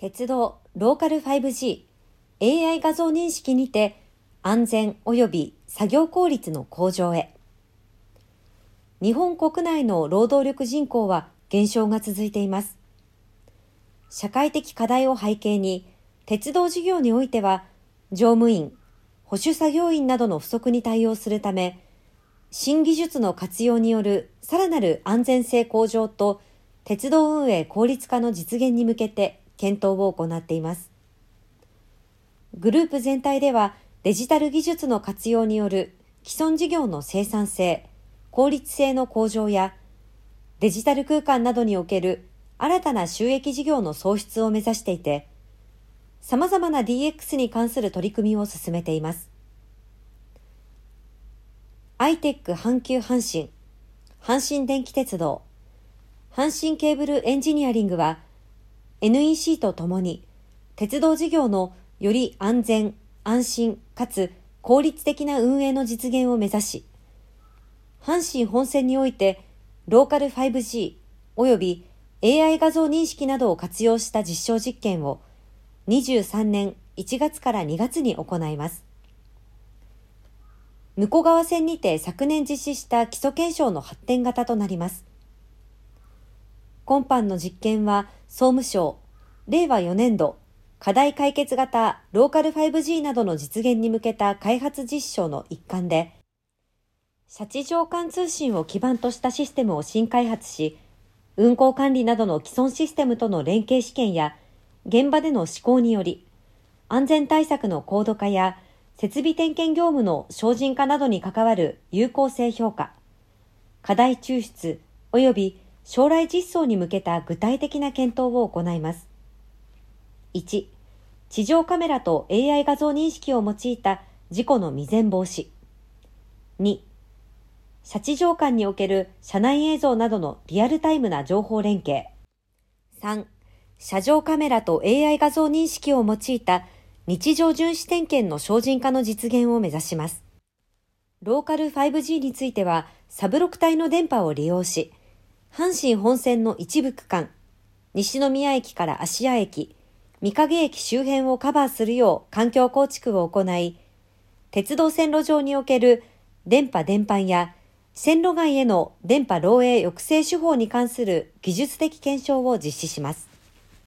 鉄道ローカル 5G AI 画像認識にて安全及び作業効率の向上へ。日本国内の労働力人口は減少が続いています。社会的課題を背景に鉄道事業においては乗務員保守作業員などの不足に対応するため新技術の活用によるさらなる安全性向上と鉄道運営効率化の実現に向けて検討を行っています。グループ全体ではデジタル技術の活用による既存事業の生産性、効率性の向上やデジタル空間などにおける新たな収益事業の創出を目指していて、様々な DX に関する取り組みを進めています。ITEC 阪急阪神、阪神電気鉄道、阪神ケーブルエンジニアリングは、NEC とともに、鉄道事業のより安全、安心かつ効率的な運営の実現を目指し、阪神本線において、ローカル 5G 及び AI 画像認識などを活用した実証実験を23年1月から2月に行います。向こう側線にて昨年実施した基礎検証の発展型となります。今般の実験は総務省、令和4年度課題解決型ローカル 5G などの実現に向けた開発実証の一環で、社地上間通信を基盤としたシステムを新開発し、運行管理などの既存システムとの連携試験や現場での施行により、安全対策の高度化や設備点検業務の精進化などに関わる有効性評価、課題抽出及び将来実装に向けた具体的な検討を行います。1、地上カメラと AI 画像認識を用いた事故の未然防止。2、車地上間における車内映像などのリアルタイムな情報連携。3、車上カメラと AI 画像認識を用いた日常巡視点検の精進化の実現を目指します。ローカル 5G については、サブロク帯の電波を利用し、阪神本線の一部区間、西宮駅から芦屋駅、三影駅周辺をカバーするよう環境構築を行い、鉄道線路上における電波伝播や線路外への電波漏洩抑制手法に関する技術的検証を実施します。